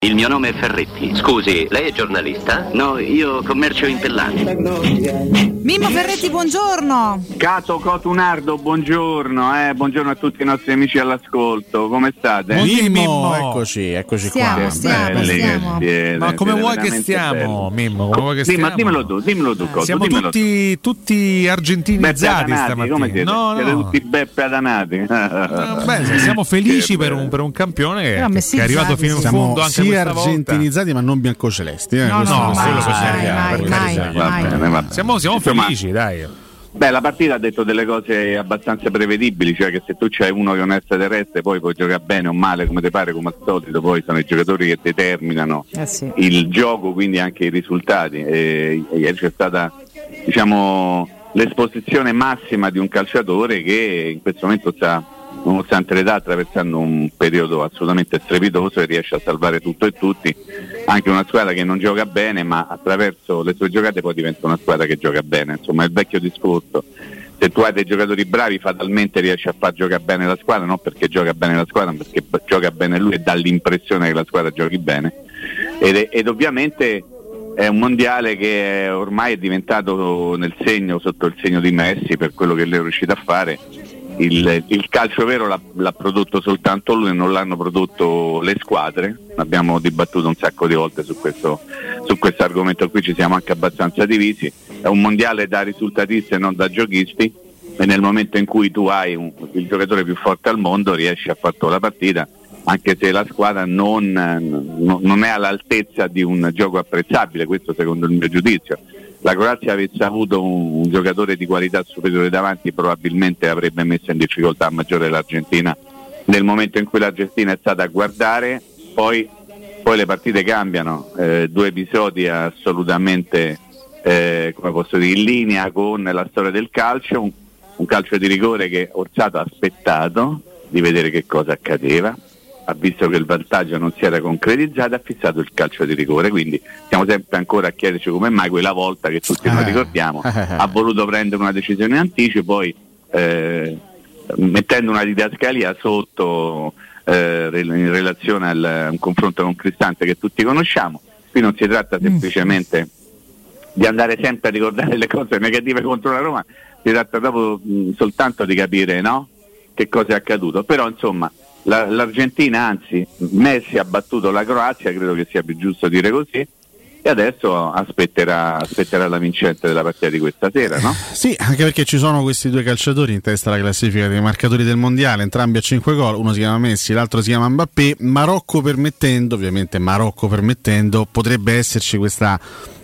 Il mio nome è Ferretti. Scusi, lei è giornalista? No, io commercio in tellani. Mimmo Ferretti, buongiorno. Cato Cotunardo, buongiorno, eh, buongiorno a tutti i nostri amici all'ascolto. Come state? Mimmo, eccoci, eccoci Stiamo, qua. stiamo, Belli che stiamo. siete, Ma come siete vuoi che stiamo, belli. Mimmo? Come vuoi che Sì, ma stiamo? dimmelo tu, dimmelo tu, Cotu, Siamo dimmelo tutti, tutti Beppe argentinizzati stamattina. come siete? No, Siete no. tutti Beppe Adanati. Eh, beh, siamo felici per un, bello. per un campione che, che è arrivato fino in fondo Siamo anche sì volta. argentinizzati ma non biancocelesti. Eh? No, Questo- no, questo mai, mai, mai, quello mai. Va mai. bene, va bene. Siamo, siamo felici, dai. Beh, la partita ha detto delle cose abbastanza prevedibili, cioè che se tu c'hai uno che è un extraterrestre poi puoi giocare bene o male come ti pare, come al solito, poi sono i giocatori che determinano Eh sì. il gioco, quindi anche i risultati. E, e ieri c'è stata diciamo, l'esposizione massima di un calciatore che in questo momento sta, nonostante l'età, attraversando un periodo assolutamente strepitoso e riesce a salvare tutto e tutti. Anche una squadra che non gioca bene, ma attraverso le sue giocate poi diventa una squadra che gioca bene. Insomma, è il vecchio discorso. Se tu hai dei giocatori bravi, fatalmente riesci a far giocare bene la squadra, non perché gioca bene la squadra, ma perché gioca bene lui e dà l'impressione che la squadra giochi bene. Ed, ed ovviamente è un mondiale che ormai è diventato nel segno, sotto il segno di Messi per quello che lui è riuscito a fare. Il, il calcio vero l'ha, l'ha prodotto soltanto lui, non l'hanno prodotto le squadre. Abbiamo dibattuto un sacco di volte su questo, su questo argomento qui, ci siamo anche abbastanza divisi. È un mondiale da risultatisti e non da giochisti e nel momento in cui tu hai un- il giocatore più forte al mondo riesci a fare la partita anche se la squadra non- non è all'altezza di un gioco apprezzabile, questo secondo il mio giudizio. La Croazia avesse avuto un, un giocatore di qualità superiore davanti probabilmente avrebbe messo in difficoltà maggiore l'Argentina nel momento in cui l'Argentina è stata a guardare, poi, poi le partite cambiano, eh, due episodi assolutamente eh, come posso dire, in linea con la storia del calcio, un, un calcio di rigore che Orsato ha aspettato di vedere che cosa accadeva, ha visto che il vantaggio non si era concretizzato, ha fissato il calcio di rigore, quindi siamo sempre ancora a chiederci come mai quella volta che tutti noi Eh. ricordiamo ha voluto prendere una decisione in anticipo, poi eh, mettendo una didascalia sotto eh, in relazione al- a un confronto con Cristante che tutti conosciamo. Qui non si tratta semplicemente di andare sempre a ricordare le cose negative contro la Roma, si tratta proprio mh, soltanto di capire no? che cosa è accaduto. Però insomma l'Argentina, anzi Messi ha battuto la Croazia, credo che sia più giusto dire così, e adesso aspetterà, aspetterà la vincente della partita di questa sera, no? Sì, anche perché ci sono questi due calciatori in testa alla classifica dei marcatori del mondiale, entrambi a 5 gol, uno si chiama Messi, l'altro si chiama Mbappé, Marocco permettendo, ovviamente Marocco permettendo, potrebbe esserci questa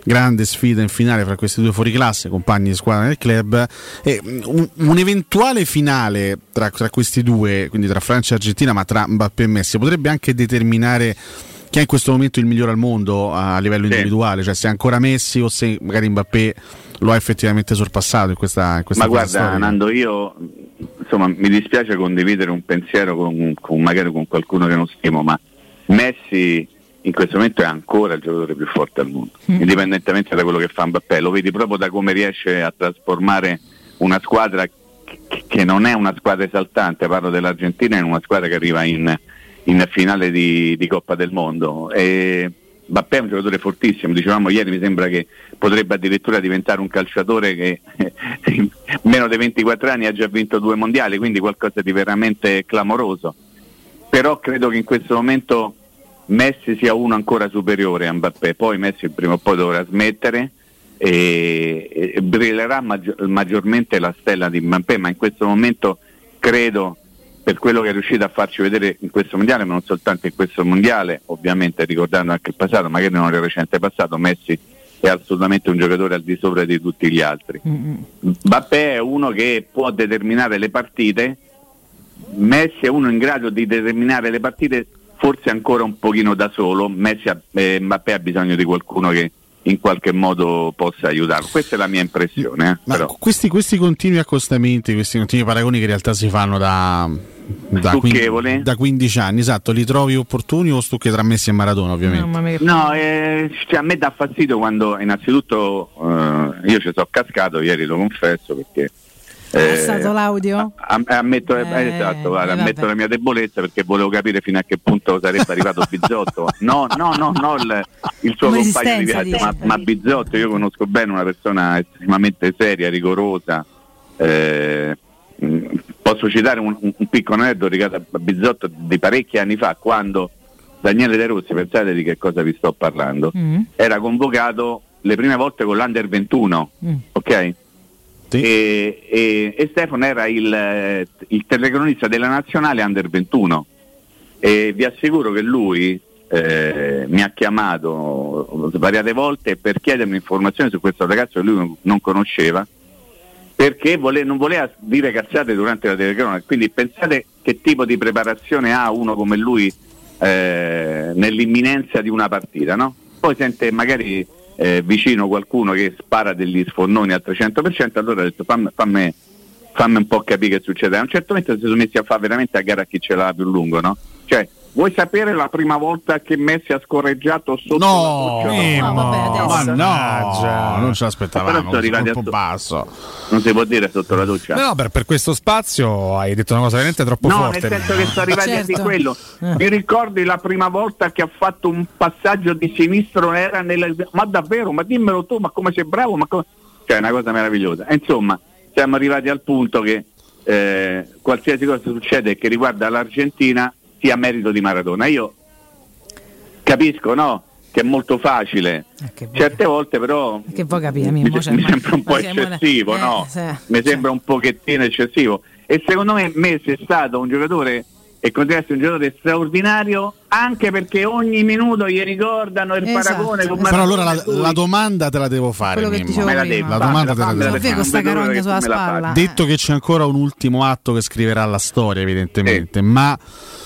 grande sfida in finale fra questi due fuoriclasse, compagni di squadra del club, e mm, un, un'eventuale finale tra, tra questi due, quindi tra Francia e Argentina, ma tra Mbappé e Messi, potrebbe anche determinare chi è in questo momento il migliore al mondo a livello Sì. individuale, cioè se è ancora Messi o se magari Mbappé lo ha effettivamente sorpassato in questa, in questa Ma fase guarda, storica. Nando, io insomma mi dispiace condividere un pensiero con, con- magari con qualcuno che non stimo, ma Messi in questo momento è ancora il giocatore più forte al mondo, indipendentemente da quello che fa Mbappé. Lo vedi proprio da come riesce a trasformare una squadra che, che non è una squadra esaltante, parlo dell'Argentina, in una squadra che arriva in, in finale di, di Coppa del Mondo. E Mbappé è un giocatore fortissimo, dicevamo ieri mi sembra che potrebbe addirittura diventare un calciatore che in meno di 24 anni ha già vinto due mondiali, quindi qualcosa di veramente clamoroso. Però credo che in questo momento Messi sia uno ancora superiore a Mbappé, poi Messi prima o poi dovrà smettere e, e brillerà maggi- maggiormente la stella di Mbappé, ma in questo momento credo per quello che è riuscito a farci vedere in questo mondiale, ma non soltanto in questo mondiale, ovviamente ricordando anche il passato, magari non il recente passato, Messi è assolutamente un giocatore al di sopra di tutti gli altri. Mbappé è uno che può determinare le partite, Messi è uno in grado di determinare le partite forse ancora un pochino da solo, Messi ha, eh, Mbappé ha bisogno di qualcuno che in qualche modo possa aiutarlo. Questa è la mia impressione. eh, Ma però. questi, questi continui accostamenti, questi continui paragoni che in realtà si fanno da, da, Stucchevoli. da 15 anni, esatto, li trovi opportuni o stucchi tra Messi e Maradona ovviamente? No, eh, cioè, a me dà fastidio quando innanzitutto eh, io ci sono cascato ieri, lo confesso, perché È stato l'audio? a- ammetto, eh, esatto, guarda, eh, ammetto vabbè. la mia debolezza perché volevo capire fino a che punto sarebbe arrivato Bizzotto. No, no, no, no il, il suo Come compagno di viaggio, ma, ma Bizzotto io conosco bene una persona estremamente seria, rigorosa. eh, posso citare un, un- un piccolo aneddoto legato a Bizzotto di parecchi anni fa, quando Daniele De Rossi, pensate di che cosa vi sto parlando, Mm. era convocato le prime volte con l'Under 21, Mm. ok? E, e- e Stefano era il, il telecronista della nazionale Under 21 e vi assicuro che lui eh, mi ha chiamato svariate volte per chiedermi informazioni su questo ragazzo che lui non conosceva perché vole- non voleva dire cazzate durante la telecronaca quindi pensate che tipo di preparazione ha uno come lui eh, nell'imminenza di una partita no? poi sente magari eh, vicino qualcuno che spara degli sfornoni al 300% allora ha detto fammi, fammi- fammi un po' capire che succede a un certo momento si sono messi a fare veramente a gara a chi ce l'ha più lungo no? cioè vuoi sapere la prima volta che Messi ha scorreggiato sotto la No, doccia? No, vabbè, adesso. mannaggia, non ce Però l'aspettavamo. sono arrivati colpo a- basso. non si può dire sotto la doccia No, per, per questo spazio hai detto una cosa veramente troppo No, forte. nel senso che sono arrivati a di Certo. quello. Eh. Mi ricordi la prima volta che ha fatto un passaggio di sinistro era nella... Ma davvero? Ma dimmelo tu, ma come sei bravo? Ma come... Cioè, è una cosa meravigliosa. E insomma, siamo arrivati al punto che eh, qualsiasi cosa succede che riguarda l'Argentina sia merito di Maradona. Io capisco, no? Che è molto facile. Eh, Certe volte però Che vuoi capire, mi, mi ma- sembra un po' ma eccessivo, eh, no? sì, mi cioè, sembra un pochettino eccessivo. E secondo me Messi è stato un giocatore e continua a essere un giocatore straordinario anche perché ogni minuto gli ricordano il Esatto, paragone con esatto. Però allora la, la domanda te la devo fare. La devi, La domanda te la devo fare. Questa carogna sulla spalla. Detto che c'è ancora un ultimo atto che scriverà la storia, evidentemente, ma eh,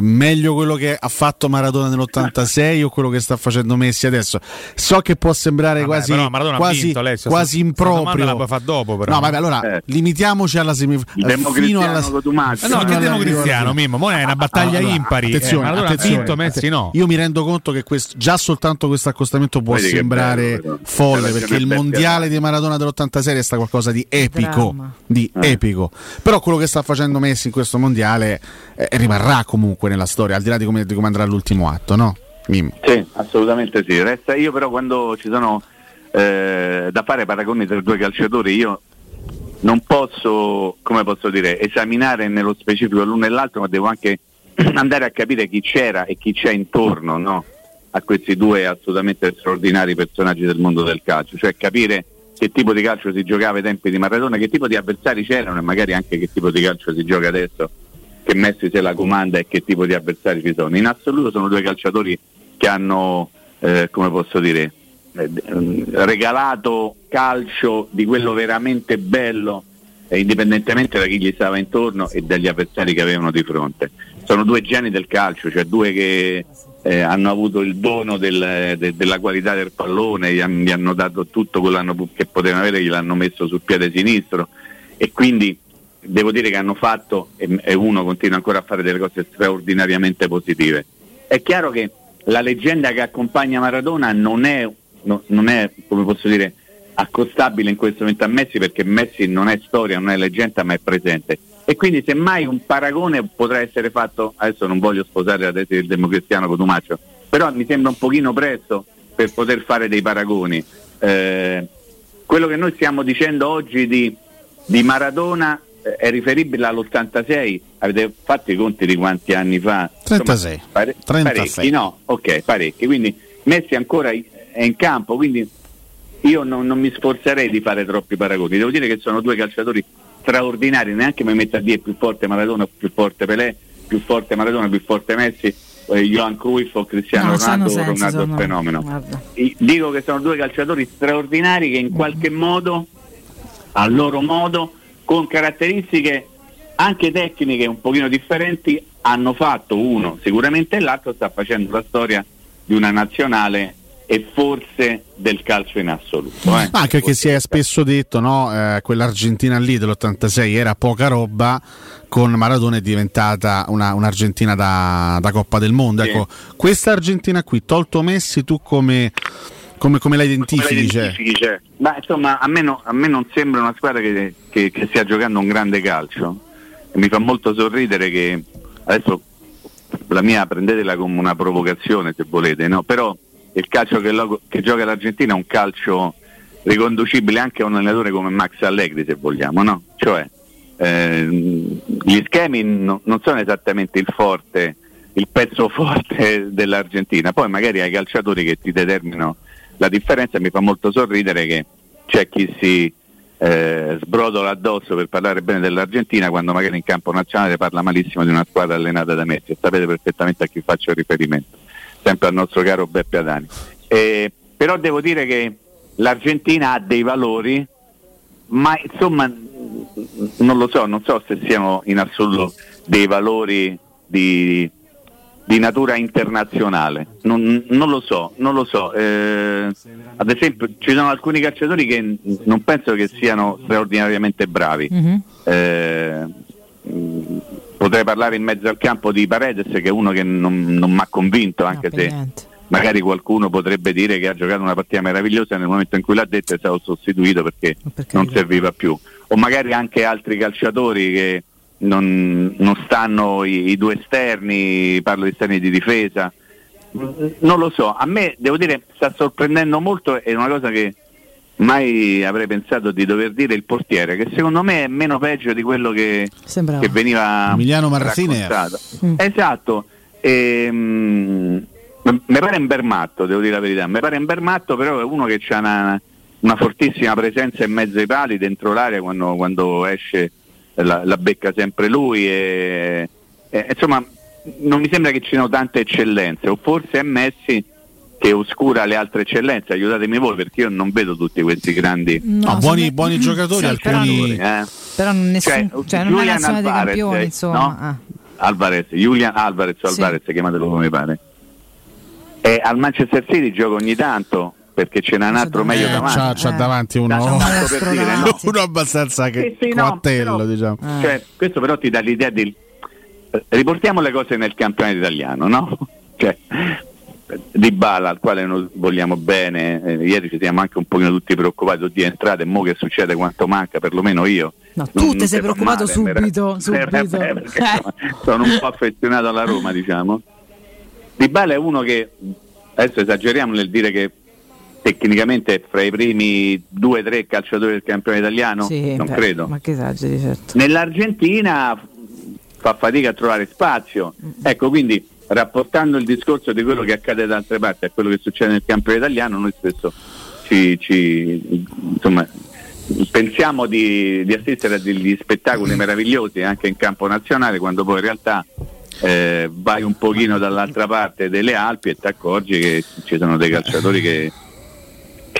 meglio quello che ha fatto Maradona nell'86 o quello che sta facendo Messi adesso? So che può sembrare Vabbè, quasi, però quasi, vinto, Alessio, quasi improprio. la puoi fare dopo, però. No, vabbè, allora Eh. limitiamoci alla semifinale. democristiano Cotumaccio. Eh no, fino che alla- democristiano, Mimmo, mo è una battaglia Allora, impari. Attenzione, Eh, Maradona attenzione, ha vinto, Messi no. Io mi rendo conto che questo- già soltanto questo accostamento può Vedi sembrare bello, folle perché il mondiale di Maradona dell'86 resta qualcosa di epico, di Eh. epico. Però quello che sta facendo Messi in questo mondiale eh, rimarrà comunque nella storia, al di là di come, di come andrà l'ultimo atto, no? Mimmo. Sì, assolutamente sì. Resta io però quando ci sono eh, da fare paragoni tra due calciatori, io non posso, come posso dire, esaminare nello specifico l'uno e l'altro, ma devo anche andare a capire chi c'era e chi c'è intorno no? a questi due assolutamente straordinari personaggi del mondo del calcio, cioè capire che tipo di calcio si giocava ai tempi di Maradona, che tipo di avversari c'erano e magari anche che tipo di calcio si gioca adesso, che Messi se la comanda e che tipo di avversari ci sono. In assoluto sono due calciatori che hanno, eh, come posso dire, eh, regalato calcio di quello veramente bello, eh, indipendentemente da chi gli stava intorno e dagli avversari che avevano di fronte. Sono due geni del calcio, cioè due che eh, hanno avuto il dono del- de- della qualità del pallone, gli, han- gli hanno dato tutto quello che potevano avere, gliel'hanno messo sul piede sinistro e quindi devo dire che hanno fatto e, uno continua ancora a fare delle cose straordinariamente positive. È chiaro che la leggenda che accompagna Maradona non è, no- non è come posso dire, accostabile in questo momento a Messi perché Messi non è storia, non è leggenda ma è presente. E quindi semmai un paragone potrà essere fatto, adesso non voglio sposare la tesi del democristiano Cotumaccio, però mi sembra un pochino presto per poter fare dei paragoni. Eh, quello che noi stiamo dicendo oggi di, di Maradona è riferibile all'86, avete fatto i conti di quanti anni fa? 36. pare- 36. Parecchi, no? Ok, parecchi, quindi Messi ancora è in campo, quindi io non, non mi sforzerei di fare troppi paragoni, devo dire che sono due calciatori straordinari, neanche mi metto a dire più forte Maradona, più forte Pelé, più forte Maradona, più forte Messi, eh, Johan Cruyff o Cristiano No, Ronaldo o senso, Ronaldo sono- fenomeno. guarda. Dico che sono due calciatori straordinari che in qualche modo, a loro modo, con caratteristiche anche tecniche un pochino differenti, hanno fatto uno sicuramente e l'altro sta facendo la storia di una nazionale e forse del calcio in assoluto. eh. Anche perché si è spesso detto, no, eh, quell'Argentina lì dell'86 era poca roba, con Maradona è diventata una- un'Argentina da, da Coppa del Mondo. Sì. Ecco, questa Argentina qui, tolto Messi, tu come, come, come la identifichi? Cioè? cioè? Ma insomma, a me, no- a me non sembra una squadra che, che- che stia giocando un grande calcio. E mi fa molto sorridere che adesso la mia prendetela come una provocazione se volete, no? Però il calcio che, lo- che gioca l'Argentina è un calcio riconducibile anche a un allenatore come Max Allegri, se vogliamo, no? Cioè, ehm, gli schemi no- non sono esattamente il forte, il pezzo forte dell'Argentina, poi magari hai calciatori che ti determinano la differenza mi fa molto sorridere che c'è chi si eh, sbrodola addosso per parlare bene dell'Argentina quando magari in campo nazionale parla malissimo di una squadra allenata da Messi e sapete perfettamente a chi faccio riferimento, sempre al nostro caro Beppe Adani. Eh, però devo dire che l'Argentina ha dei valori, ma insomma non lo so, non so se siano in assoluto dei valori di, di natura internazionale, non, non lo so, non lo so. Eh, ad esempio ci sono alcuni calciatori che n- non penso che siano straordinariamente bravi. Mhm. Eh, mh, potrei parlare in mezzo al campo di Paredes che è uno che non, non mi ha convinto, anche per se niente. magari qualcuno potrebbe dire che ha giocato una partita meravigliosa nel momento in cui l'ha detto è stato sostituito perché Ma per non serviva più o magari anche altri calciatori che non, non stanno i, i due esterni parlo di esterni di difesa non lo so a me devo dire sta sorprendendo molto è una cosa che mai avrei pensato di dover dire il portiere che secondo me è meno peggio di quello che, Sembrava. che veniva Emiliano raccontato. Mm. Esatto. Ehm, mi pare un bermatto, devo dire la verità. Mi pare un bermatto, però è uno che ha una, una fortissima presenza in mezzo ai pali, dentro l'area, quando, quando esce la, la becca sempre lui. E, e, insomma, non mi sembra che ci siano tante eccellenze, o forse è Messi che oscura le altre eccellenze, aiutatemi voi perché io non vedo tutti questi grandi No, No, buoni, secondo- buoni giocatori, Sì, però- alcuni. eh. Però non, nessun, cioè, non è Julian nazionale dei Alvarez, campioni, eh, insomma. no? Ah. Alvarez, Julian Alvarez o Sì. Alvarez, chiamatelo come pare. E al Manchester City gioca ogni tanto perché ce n'è un altro davanti. meglio Eh, davanti. c'ha, c'ha Eh. davanti C'ha uno, un altro per dire, no? uno abbastanza che Sì, sì, no, coattello, però- diciamo. Eh. Cioè, questo però ti dà l'idea di eh, riportiamo le cose nel campionato italiano, no? Cioè, di Bala al quale noi vogliamo bene, eh, ieri ci siamo anche un pochino tutti preoccupati di entrate, mo che succede quanto manca, perlomeno io. No, Non- tu non sei preoccupato male, subito, eh, subito. eh, beh, perché Eh. sono- sono un po' affezionato alla Roma, diciamo. Di Bala è uno che adesso esageriamo nel dire che tecnicamente fra i primi due o tre calciatori del campione italiano, Sì, non beh, credo. Ma che esageri, certo. Nell'Argentina fa fatica a trovare spazio. Ecco, quindi rapportando il discorso di quello che accade da altre parti a quello che succede nel campo italiano, noi spesso ci, ci- insomma, pensiamo di, di assistere a degli spettacoli meravigliosi anche in campo nazionale, quando poi in realtà eh, vai un pochino dall'altra parte delle Alpi e ti accorgi che ci sono dei calciatori che,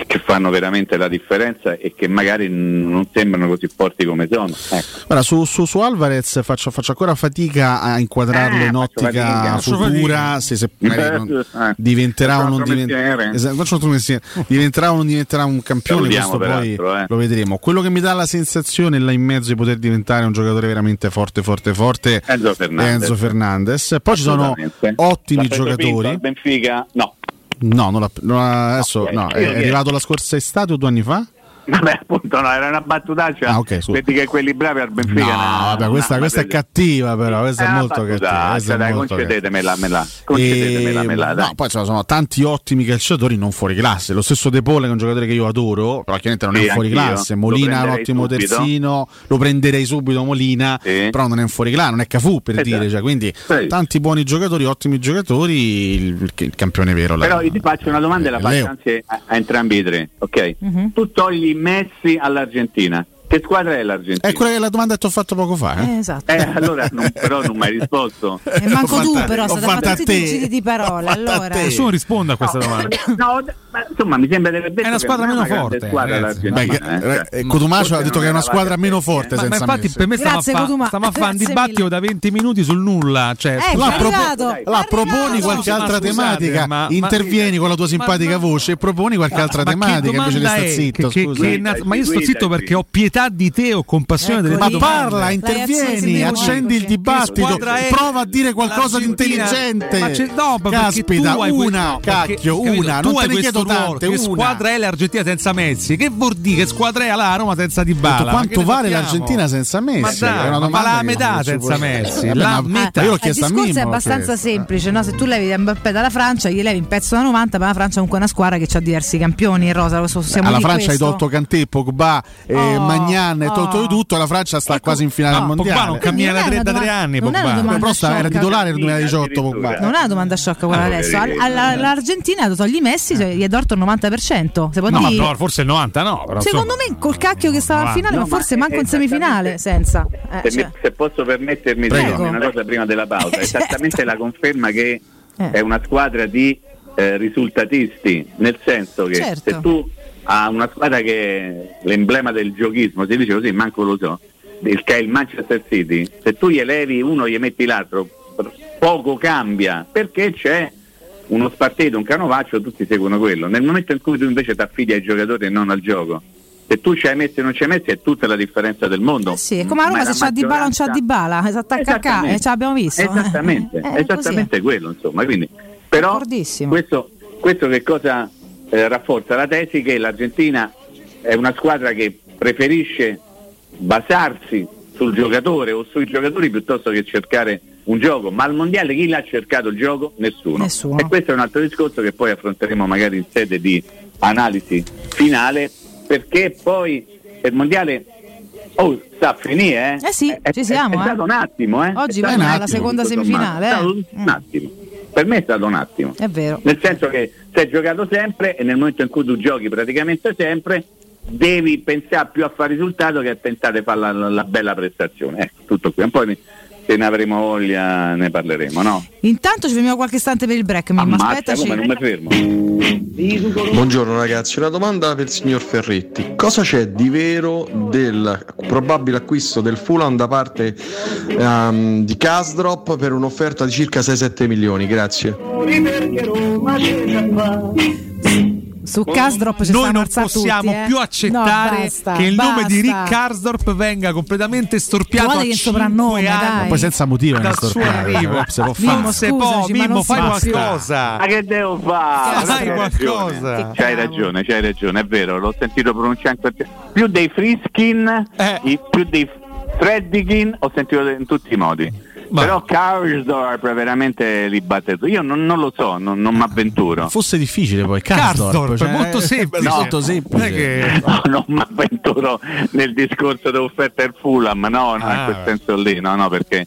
che- fanno veramente la differenza e che magari non sembrano così forti come sono. Ecco. Ora, su, su- su Alvarez faccio, faccio ancora fatica a inquadrarlo Eh, in ottica futura, se, se magari non- Eh, diventerà o non altro diventerà, esatto, faccio un altro mestiere. diventerà o non diventerà un campione, questo poi peraltro, eh. lo vedremo. Quello che mi dà la sensazione là in mezzo di poter diventare un giocatore veramente forte, forte, forte Enzo è Fernandez. Enzo Fernandez. Poi ci sono ottimi giocatori. Benfica? No. No, non l'ha- non l'ha- adesso, Ok, no, è, è arrivato la scorsa estate o due anni fa? Vabbè, appunto no, era una battutaccia. Ah, ok, scusa. Vedi che quelli bravi al Benfica. No, ne- vabbè, questa, questa è cattiva, però. Questa Eh, è una molto cattiva. questa è dai, molto cattiva. concedetemela, mela, concedetemela, E, mela, dai. no, poi ci sono tanti ottimi calciatori non fuori classe. Lo stesso De Paul, che è un giocatore che io adoro, però chiaramente non Sì, è fuori anch'io. classe. Molina è un ottimo subito. terzino, lo prenderei subito. Molina, Sì. però non è un fuori classe, non è Cafu per Esatto. dire. Cioè, quindi Sì. tanti buoni giocatori, ottimi giocatori. Il, il campione vero. la- Però io ti faccio una domanda e la Leo. faccio anzi a, a entrambi i tre, ok? Mhm. Tu togli Messi all'Argentina. Che squadra è l'Argentina? È quella che la domanda che ti ho fatto poco fa. Eh? Eh, esatto. Eh, allora non, però non mi hai risposto. E manco L'ho tu, però, fatta fatti tutti te. i giri di parole. Allora. Nessuno risponde a questa domanda. No, ma insomma mi sembra di aver detto È una squadra meno forte, squadra. Beh, eh, cioè, eh, Cotumaccio ha detto che è una squadra meno forte eh. Ma, ma infatti per me stiamo a, Grazie, fa, Cotuma. stiamo a fare un dibattito da 20 minuti sul nulla. Cioè, Eh, La, proponi qualche altra tematica, ma- ma- intervieni con la tua simpatica voce e proponi qualche altra tematica invece di è? zitto. Ma io sto zitto perché ho pietà metà di te o compassione Ecco delle Ma tue lì. domande. parla, intervieni, accendi il dibattito, prova a dire qualcosa di intelligente. Ma c'è- no, ma perché Caspita, tu hai una, perché- cacchio, capito, una, non te ne questo chiedo ruolo, tante, Che una. squadra è l'Argentina senza Messi? Che vuol dire? Che squadra è la Roma senza Di Bala? Ma Quanto vale sappiamo? l'Argentina senza Messi? Ma È dai, una ma la metà senza Messi, la ma- metà. Io l'ho Eh, il discorso è abbastanza semplice, no? se tu levi Mbappé dalla Francia, gli levi un pezzo da 90, ma la Francia è comunque una squadra che ha diversi campioni, Rosa, lo so, siamo Alla Francia hai tolto Kanté, Pogba, eh, Oh, tolto oh. di tutto. La Francia sta Ecco, quasi in finale no, al Pogba mondiale. non cammina Non è da tre- una da tre domanda- anni, non Pogba. Però sta- era sciocca. titolare nel 2018 Addirittura. Pogba. Non è una domanda sciocca quella adesso. Al- vedi. alla- L'Argentina togli Messi, cioè, gli è dorto il 90%. Se No, dire- no, forse il 90 no. Però, Secondo me col cacchio che stava al 90. finale, ma forse ma manco in esattamente- semifinale senza. Eh, Se, cioè, se posso permettermi di Prego. dire una cosa prima della pausa, Eh, certo. esattamente la conferma che Eh. è una squadra di eh, risultatisti, nel senso che Certo. se tu hai una squadra che è l'emblema del giochismo, si dice così, manco lo so, il, che è il Manchester City, se tu gli elevi uno gli metti l'altro, poco cambia, perché c'è uno spartito, un canovaccio, tutti seguono quello. Nel momento in cui tu invece ti affidi ai giocatori e non al gioco, se tu ci hai messo e non ci hai messi è tutta la differenza del mondo. eh sì, è come a Roma Ma se c'ha Di Bala o non c'ha Di Bala, Esattamente. e ce l'abbiamo visto. Esattamente, Eh, esattamente quello, insomma. Quindi, però questo, questo che cosa eh, rafforza la tesi che l'Argentina è una squadra che preferisce basarsi sul giocatore o sui giocatori piuttosto che cercare un gioco, ma al mondiale chi l'ha cercato il gioco? Nessuno. Nessuno. E questo è un altro discorso che poi affronteremo magari in sede di analisi finale, perché poi il mondiale oh, sta a finire, eh? Eh sì, È- ci è- siamo, È, eh. stato un attimo, eh? Oggi È alla attimo, seconda semifinale, eh. È stato un attimo. Per me è stato un attimo. È vero. Nel senso che è giocato sempre e nel momento in cui tu giochi praticamente sempre devi pensare più a fare risultato che a tentare di fare la, la- la bella prestazione. Ecco, tutto qui. Poi ne- se ne avremo voglia ne parleremo, no? Intanto ci fermiamo qualche istante per il break, Ammazza, aspettaci. come non mi fermo. Buongiorno ragazzi, una domanda per il signor Ferretti. Cosa c'è di vero del probabile acquisto del Fulham da parte ehm, di Casdrop per un'offerta di circa 6-7 milioni? Grazie. Su Casdrop ci Noi non possiamo tutti, eh. più accettare No, basta, che il nome di basta. Rick Karsdorp venga completamente storpiato Guarda a che il 5 soprannome, anni poi senza motivo dal suo storpiata, arrivo. se può Mimmo, fare. Ma se può, Mimmo, fai qualcosa. Ma che devo fare? Fai qualcosa. C'hai ragione, c'hai ragione, è vero, l'ho sentito pronunciare in qualche... più dei Friskin, Eh. più dei Freddikin, ho sentito in tutti i modi. Ma- Però Karsdorp veramente li batte tu. Io non, non lo so, non, non mi avventuro. Fosse difficile poi Karsdorp, cioè, è molto semplice. molto Non semplice. che- No, non mi avventuro nel discorso dell'offerta del Fulham, no, no, Ah. in quel senso lì, no, no, perché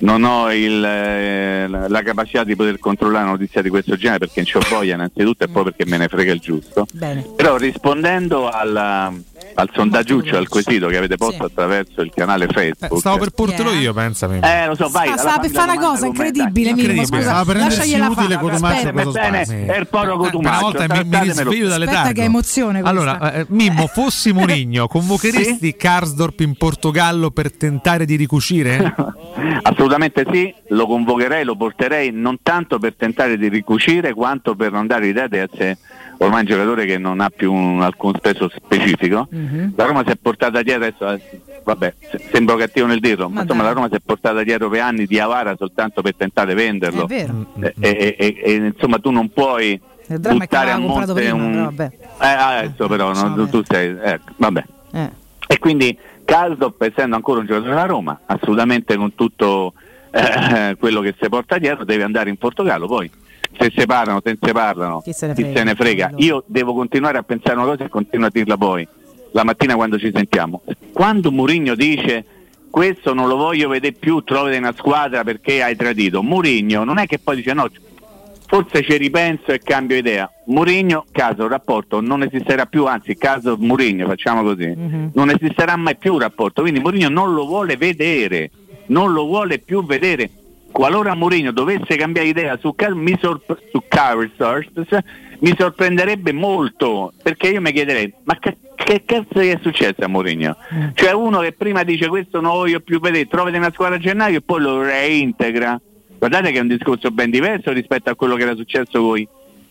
non ho il, eh, la capacità di poter controllare una notizia di questo genere perché non c'ho voglia innanzitutto e poi perché me ne frega il giusto. Bene. Però rispondendo alla- al sondaggiuccio, al quesito che avete posto Sì. attraverso il canale Eh, Facebook. stavo per portelo Yeah. io, pensami. Eh, lo so, vai. Ah, stava per fare una cosa incredibile. Mimmo, scusa. Stava per rendersi utile fare. Cotumaccio cosa Bene, è il poro Eh, Cotumaccio. Una volta mi, mi risveglio dalle Aspetta che emozione questa. Allora, eh, Mimmo, fossi Murigno, convocheresti Karsdorp in Portogallo per tentare di ricucire? Assolutamente sì, lo convocherei, lo porterei non tanto per tentare di ricucire quanto per non dare l'idea di essere ormai un giocatore che non ha più un- alcun spesso specifico. Mhm. La Roma si è portata dietro, adesso, eh, vabbè, se- sembro cattivo nel dirlo, ma Ma insomma dai. la Roma si è portata dietro per anni di Avara soltanto per tentare di venderlo. È vero. E, e- e- e, insomma tu non puoi Il dramma è che buttare a l'aveva comprato monte prima, un... però vabbè. Eh, adesso però Lasciamo no, tu, tu sei... eh, vabbè. Eh. E quindi Caldop, essendo ancora un giocatore della Roma, assolutamente con tutto eh, quello che si porta dietro, deve andare in Portogallo. Poi se si parlano, se si parlano, Chi se ne frega. se ne frega. Io devo continuare a pensare una cosa e continuo a dirla poi, la mattina quando ci sentiamo. Quando Murigno dice questo non lo voglio vedere più, trovate una squadra perché hai tradito. Murigno non è che poi dice no, forse ci ripenso e cambio idea. Murigno, caso rapporto non esisterà più, anzi caso Murigno, facciamo così, Mhm. non esisterà mai più rapporto, quindi Murigno non lo vuole vedere, non lo vuole più vedere. Qualora Mourinho dovesse cambiare idea su, Car- mi sorp- su Carsters, mi sorprenderebbe molto, perché io mi chiederei, ma che, che cazzo è successo a Mourinho? Cioè uno che prima dice questo non voglio più vedere, trovate una squadra a gennaio e poi lo reintegra. Guardate che è un discorso ben diverso rispetto a quello che era successo con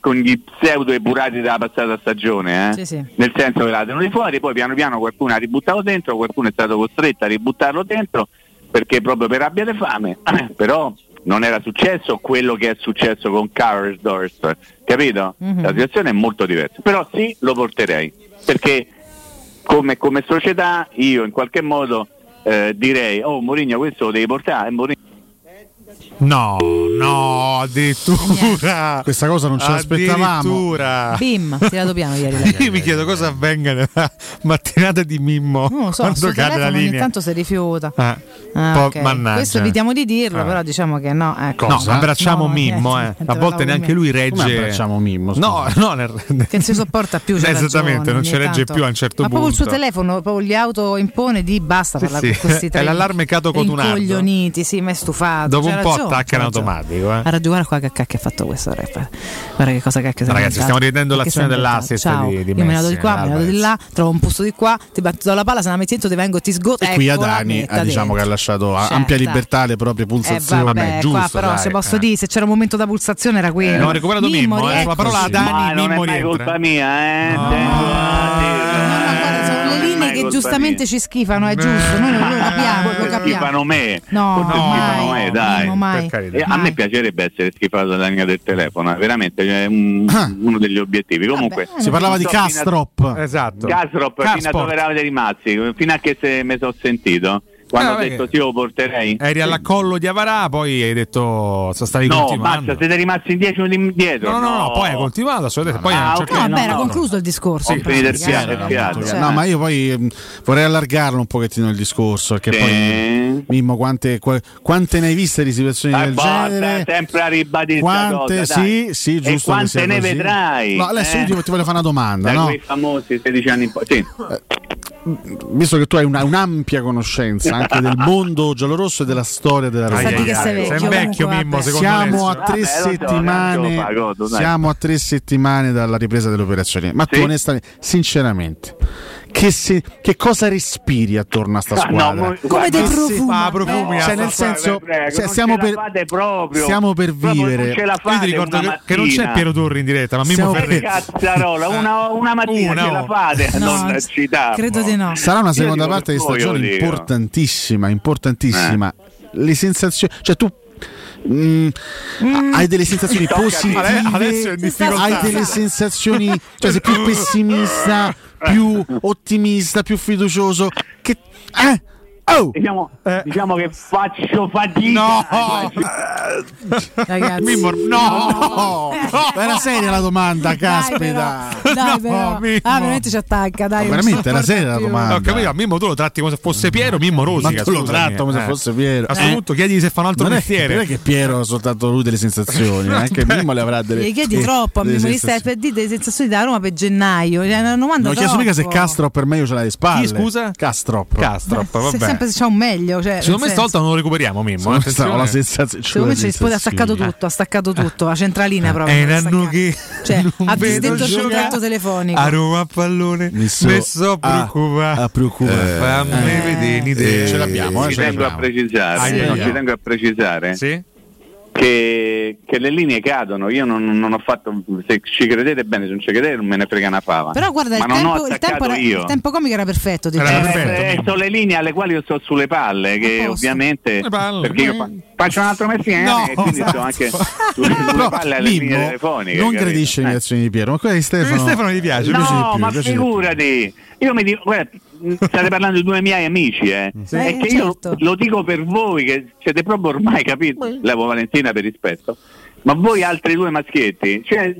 con gli pseudo epurati della passata stagione, eh? Sì, sì. nel senso che la tenuti fuori, poi piano piano qualcuno ha ributtato dentro, qualcuno è stato costretto a ributtarlo dentro perché proprio per rabbia di fame, però non era successo quello che è successo con Karsdorf, capito? Mhm. La situazione è molto diversa, però sì, lo porterei, perché come, come società io in qualche modo eh, direi, oh Mourinho questo lo devi portare, e Mourinho No, no, addirittura. Questa cosa non ce l'aspettavamo. Addirittura. Bim, tirato piano ieri. Io mi chiedo cosa avvenga nella mattinata di Mimmo Non lo so, quando cade la telefono ogni linea. tanto si rifiuta. Ah, Ah, po- ok. mannaggia. Questo evitiamo di dirlo, Ah. però diciamo che no. Ecco. No, abbracciamo No, Mimmo, eh. a volte neanche lui regge. Come abbracciamo Mimmo? scusa? No, no, nel- Che non si sopporta più. c'ha Esattamente, ragione, non ci regge tanto. più a un certo Ma proprio il suo punto. telefono, proprio gli auto impone di basta Sì, parlare sì. con questi È tre. l'allarme Cato Cotunardo. Coglioniti, sì, ma è stufato. Dopo un po' ragione, attacca in automatico. Eh. Ha ragione, guarda qua che cacchio ha fatto questo rap. Guarda che cosa cacchio è Ragazzi, stiamo rivedendo l'azione è dell'assist di- di Io me ne vado di Messi, qua, me ne vado di là, trovo un posto di qua, ti batto la palla, se la metti dentro ti vengo e ti sgoto. E qui Eccola, Adani metta eh, diciamo che ha lasciato a- Certo. ampia libertà alle proprie Eh, pulsazioni. vabbè, giusto, qua però dai, se posso eh. dire, se c'era un momento da pulsazione era quello. Abbiamo recuperato Mimmo, eh, sulla parola Ma non è Mimmo mai rientra. colpa mia, eh. No. A No, no, eh. Che giustamente mia. ci schifano, è giusto, noi lo, lo capiamo, lo capiamo. schifano me. No, no, schifano me, dai. Mimmo, mai. Per carità. E a me piacerebbe essere schifato dalla linea del telefono, è veramente cioè, un- Ah. uno degli obiettivi. Comunque, Vabbè, Si parlava di fino a- Castrop. Esatto. Gastrop fino a Casport. dove eravate rimasti, fino a che se mi sono sentito. Quando Eh, ho detto sì, lo porterei. Eri all'accollo di Avarà, poi hai detto so, stavi No, continuando. basta, siete rimasti in 10 minuti indietro. No, no, no, poi hai continuato, assolutamente. Poi Ah, hanno ok, No, no, era no. concluso il discorso. In finito il eh. fiato. Cioè, No, ma io poi mh, vorrei allargarlo un pochettino il discorso. Perché Sì. poi, Mimmo, quante, qua- quante ne hai viste di situazioni Dai, del basta, genere? sempre a ribadire Quante, cosa, sì, sì, E giusto. che quante ne così. vedrai? No, adesso eh? io ti, ti voglio fare una domanda, Da no? quei famosi 16 anni in poi. Sì. Visto che tu hai una- un'ampia conoscenza anche del mondo giallorosso e della storia della Roma. di che sei Sei vecchio, Mimmo, secondo Siamo me. a tre Vabbè, so, settimane. pago, siamo a tre settimane dalla ripresa delle operazioni. Ma tu Sì. onestamente, sinceramente, che, se- che cosa respiri attorno a sta Ah, squadra? no, Come dei profumi. Ah, profumi, Cioè, ah, nel senso, prego, se- non stiamo per, proprio. stiamo per vivere. Io ti ricordo che, che non c'è. Piero Torri in diretta, ma Mimmo Stiamo Ferretti. per- Cazzarola, una, una mattina Una, ce la fate No, non credo di no. Sarà una seconda parte di stagione importantissima, importantissima. Le sensazioni, cioè tu mm, hai delle sensazioni positive, Alessio è in difficoltà. hai delle sensazioni, cioè sei più pessimista, più ottimista, più fiducioso. Che eh? Oh! Diciamo, Eh. diciamo che faccio fatica. No! Ragazzi. Mimmo, no! Ma Era seria la domanda, Dai, caspita. però, Dai, No, però. Mimmo. Ah, veramente ci attacca, dai. Ma veramente era seria la domanda. No, capito, Mimmo tu lo tratti come se fosse Piero, Mimmo Rosica. Ma tu lo tratto come se Eh. fosse Piero. A questo Eh. punto chiedi se fa un altro Non è, mestiere. non è che Piero ha soltanto lui delle sensazioni, eh, anche Mimmo le avrà delle Gli chiedi eh, troppo a Mimmo di sensazioni. per dire delle sensazioni da Roma per gennaio. Cioè, Non ho chiesto mica se troppo. Castro per me io ce l'ha alle spalle. Chi, scusa? Castrop. Castrop, vabbè. Sempre se c'è un meglio. Cioè, Secondo me senso- stavolta non lo recuperiamo, Mimmo. Secondo me sta- ho la sensazione. Secondo me ci risponde, ha staccato tutto, ha staccato tutto, la centralina proprio. È un l'ha anno staccato. che Cioè, ha disdetto il contatto telefonico. A Roma pallone Mi so- mi so a- preoccupato. a preoccupare. Fammi Eh. vedere un'idea. Eh, ce l'abbiamo, eh, Ci tengo a precisare, Ah, no, ci tengo a precisare Sì? Che, che le linee cadono. Io non, non ho fatto, se ci credete bene, se non ci credete non me ne frega una fava. Però guarda, Ma il non ho tempo, il, tempo era- io. il tempo comico era perfetto. Era giuro. perfetto. Eh, eh, sono le linee alle quali io sto sulle palle, che A posto. ovviamente Le palle. perché io fa- faccio un altro mestiere No, e quindi sto anche sulle, sulle palle alle linee telefoniche. non gradisce le Eh. reazioni di Piero, ma quella di Stefano. Stefano gli piace, No, ma piace di più. figurati, io mi dico, guarda, state parlando di due miei amici, eh. Sì, è che certo. io lo dico per voi che siete proprio ormai capito, levo Valentina per rispetto, ma voi altri due maschietti, cioè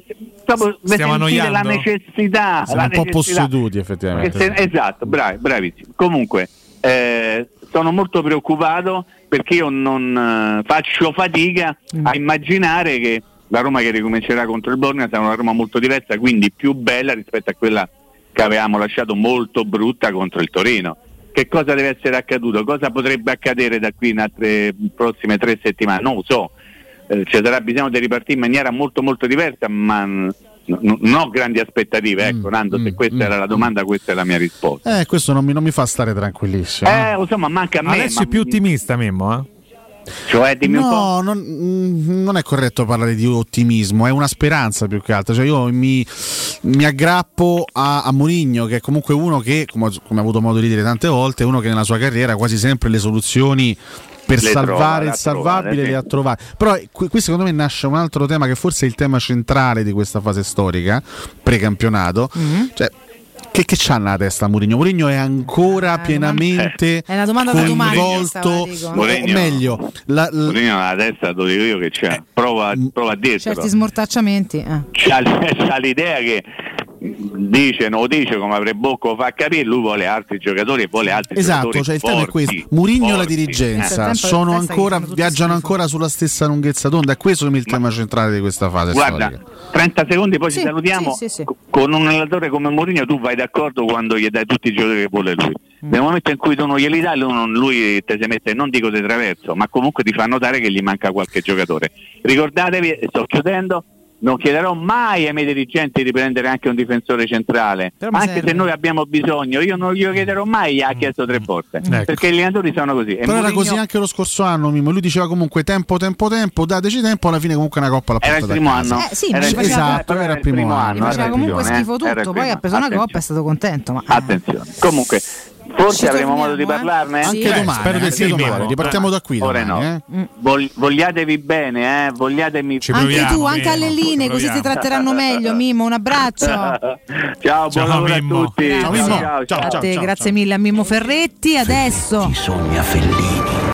proprio vi Stiamo sentite la annoiando? necessità, Siamo la un po' necessità. posseduti, Che effettivamente. se- esatto, bravi, bravissimo. Comunque, eh, sono molto preoccupato perché io non eh, faccio fatica Mm. a immaginare che la Roma che ricomincerà contro il Borneo sarà una Roma molto diversa, quindi più bella rispetto a quella che avevamo lasciato molto brutta contro il Torino. Che cosa deve essere accaduto? Cosa potrebbe accadere da qui in altre prossime tre settimane? Non lo so. Eh, ci sarà bisogno di ripartire in maniera molto molto diversa, ma n- n- non ho grandi aspettative. Ecco, Mm, Nando, se mm, questa mm, era la domanda, questa è la mia risposta. Eh, questo non mi, non mi fa stare tranquillissimo. Eh, lo so, ma manca a me. Adesso ma- è più ottimista, Mimmo. Eh? Cioè, dimmi no, non, non, è corretto parlare di ottimismo, è una speranza più che altro. Cioè, io mi, mi aggrappo a, a Mourinho, che è comunque uno che, come, come ho avuto modo di dire tante volte, è uno che nella sua carriera quasi sempre le soluzioni per le salvare il salvabile trovare, le ha trovate. Però qui, qui, secondo me nasce un altro tema che forse è il tema centrale di questa fase storica, precampionato. Mm-hmm. Cioè, che, che c'ha nella testa Mourinho? Mourinho è ancora eh, pienamente è una domanda coinvolto, Mourinho, meglio, la, la, Mourinho nella testa lo dico io che c'è, eh, prova, prova a dirlo. Certi smortacciamenti. Eh. C'ha, c'ha l'idea che dice, non dice come avrebbe Bocco fa capire, lui vuole altri giocatori e vuole altri esatto, giocatori. Esatto, cioè il tema è questo. Murigno e la dirigenza eh. sono ancora, viaggiano ancora sulla stessa lunghezza d'onda, è questo il tema centrale di questa fase. Guarda, storica. 30 secondi poi sì, ci salutiamo. Sì, sì, con un allenatore come Mourinho tu vai d'accordo quando gli dai tutti i giocatori che vuole lui. Mm. Nel momento in cui tu non glieli dai, lui ti si mette, non dico di traverso, ma comunque ti fa notare che gli manca qualche giocatore. Ricordatevi, sto chiudendo, non chiederò mai ai miei dirigenti di prendere anche un difensore centrale, anche serve. se noi abbiamo bisogno, io non glielo chiederò mai, gli ha chiesto tre volte, ecco. perché gli allenatori sono così. Però era così anche lo scorso anno, Mimo. lui diceva comunque tempo, tempo, tempo, dateci tempo, alla fine comunque una coppa la porta Era il primo anno. Eh, sì, era il primo esatto, era il primo, anno. anno. Faceva comunque schifo tutto, poi ha preso una coppa e è stato contento. Ma... Attenzione, comunque Forse avremo modo di eh? parlarne? Eh? Anche domani, spero di sì, domani. Ripartiamo da qui. Domani, no. eh? Mm. vogliatevi bene, eh? Vogliatemi Ci anche tu, anche alle linee, così ti tratteranno meglio. Mimmo, un abbraccio. ciao, buon lavoro a tutti. Ciao, ciao, ciao, ciao, ciao, grazie mille a Mimmo Ferretti. Adesso. Ci sogna Fellini.